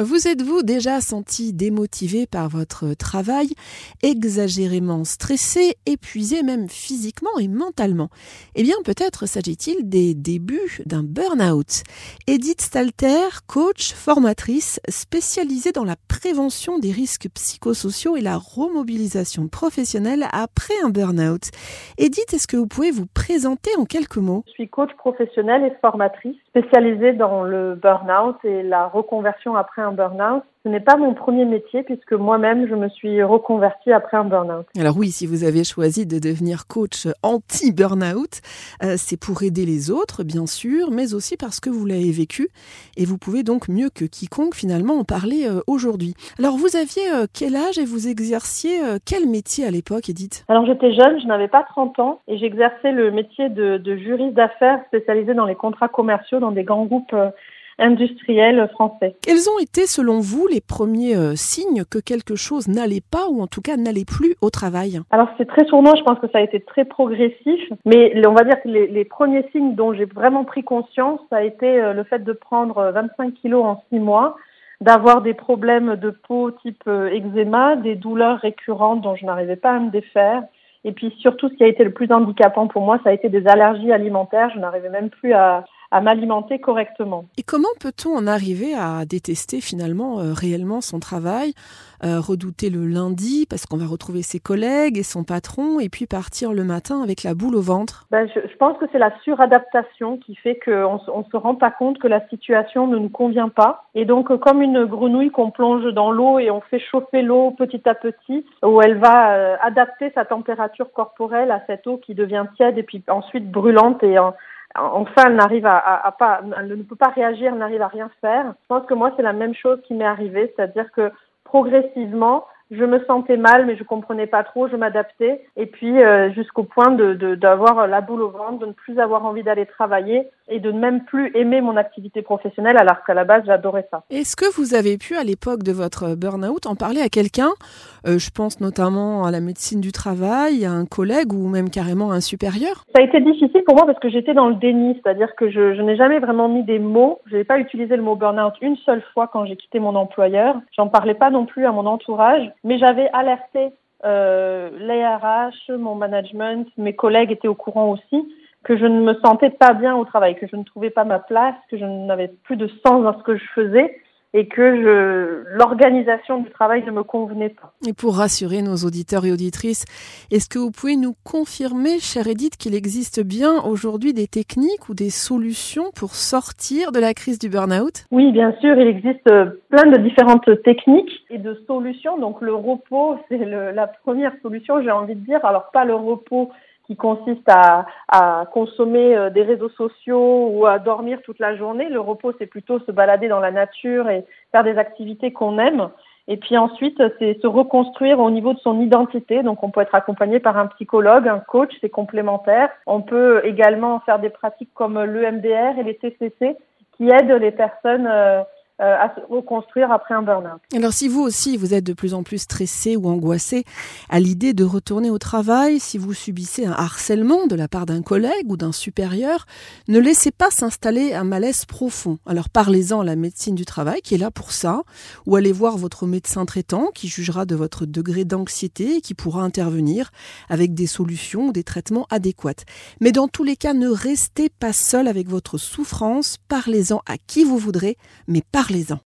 Vous êtes-vous déjà senti démotivé par votre travail, exagérément stressé, épuisé même physiquement et mentalement? Eh bien, peut-être s'agit-il des débuts d'un burn-out. Edith Stalter, coach, formatrice spécialisée dans la prévention des risques psychosociaux et la remobilisation professionnelle après un burn-out. Edith, est-ce que vous pouvez vous présenter en quelques mots? Je suis coach professionnelle et formatrice spécialisée dans le burn-out et la reconversion après un burn-out. Ce n'est pas mon premier métier puisque moi-même je me suis reconvertie après un burn-out. Alors oui, si vous avez choisi de devenir coach anti-burn-out, euh, c'est pour aider les autres bien sûr, mais aussi parce que vous l'avez vécu et vous pouvez donc mieux que quiconque finalement en parler euh, aujourd'hui. Alors vous aviez euh, quel âge et vous exerciez quel métier à l'époque, Edith? Alors j'étais jeune, je n'avais pas 30 ans et j'exerçais le métier de, de juriste d'affaires spécialisé dans les contrats commerciaux dans des grands groupes industriels français. Quels ont été selon vous les premiers euh, signes que quelque chose n'allait pas ou en tout cas n'allait plus au travail? Alors c'est très sournant, je pense que ça a été très progressif, mais on va dire que les, les premiers signes dont j'ai vraiment pris conscience, ça a été euh, le fait de prendre 25 euh, kilos en six mois d'avoir des problèmes de peau type eczéma, des douleurs récurrentes dont je n'arrivais pas à me défaire. Et puis surtout, ce qui a été le plus handicapant pour moi, ça a été des allergies alimentaires. Je n'arrivais même plus à, à m'alimenter correctement. Et comment peut-on en arriver à détester finalement euh, réellement son travail, euh, redouter le lundi parce qu'on va retrouver ses collègues et son patron et puis partir le matin avec la boule au ventre? Ben, je, je, pense que c'est la suradaptation qui fait qu'on ne se rend pas compte que la situation ne nous convient pas. Et donc euh, comme une grenouille qu'on plonge dans l'eau et on fait chauffer l'eau petit à petit, où elle va euh, adapter sa température corporelle à cette eau qui devient tiède et puis ensuite brûlante et en enfin, elle n'arrive à, à, pas, elle ne peut pas réagir, elle n'arrive à rien faire. Je pense que moi, c'est la même chose qui m'est arrivée, c'est-à-dire que progressivement, je me sentais mal, mais je comprenais pas trop, je m'adaptais, et puis euh, jusqu'au point de d'avoir la boule au ventre, de ne plus avoir envie d'aller travailler et de ne même plus aimer mon activité professionnelle, alors qu'à la base j'adorais ça. Est-ce que vous avez pu à l'époque de votre burn-out en parler à quelqu'un? Euh, Je pense notamment à la médecine du travail, à un collègue ou même carrément à un supérieur? Ça a été difficile pour moi parce que j'étais dans le déni, c'est-à-dire que je, je n'ai jamais vraiment mis des mots. Je n'ai pas utilisé le mot burn-out une seule fois quand j'ai quitté mon employeur. J'en parlais pas non plus à mon entourage mais j'avais alerté euh, les mon management, mes collègues étaient au courant aussi que je ne me sentais pas bien au travail, que je ne trouvais pas ma place, que je n'avais plus de sens dans ce que je faisais et que l'organisation du travail ne me convenait pas. Et pour rassurer nos auditeurs et auditrices, est-ce que vous pouvez nous confirmer, chère Edith, qu'il existe bien aujourd'hui des techniques ou des solutions pour sortir de la crise du burn-out? Oui, bien sûr, il existe plein de différentes techniques et de solutions. Donc le repos, c'est la première solution, j'ai envie de dire. Alors pas le repos qui consiste à, à, consommer euh, des réseaux sociaux ou à dormir toute la journée. Le repos, c'est plutôt se balader dans la nature et faire des activités qu'on aime. Et puis ensuite, c'est se reconstruire au niveau de son identité. Donc, on peut être accompagné par un psychologue, un coach, c'est complémentaire. On peut également faire des pratiques comme l'EMDR et les TCC qui aident les personnes euh, à se reconstruire après un burn-out. Alors si vous aussi vous êtes de plus en plus stressé ou angoissé à l'idée de retourner au travail, si vous subissez un harcèlement de la part d'un collègue ou d'un supérieur, ne laissez pas s'installer un malaise profond. Alors parlez-en à la médecine du travail qui est là pour ça, ou allez voir votre médecin traitant qui jugera de votre degré d'anxiété et qui pourra intervenir avec des solutions ou des traitements adéquats. Mais dans tous les cas, ne restez pas seul avec votre souffrance, parlez-en à qui vous voudrez, mais parlez Parlez-en.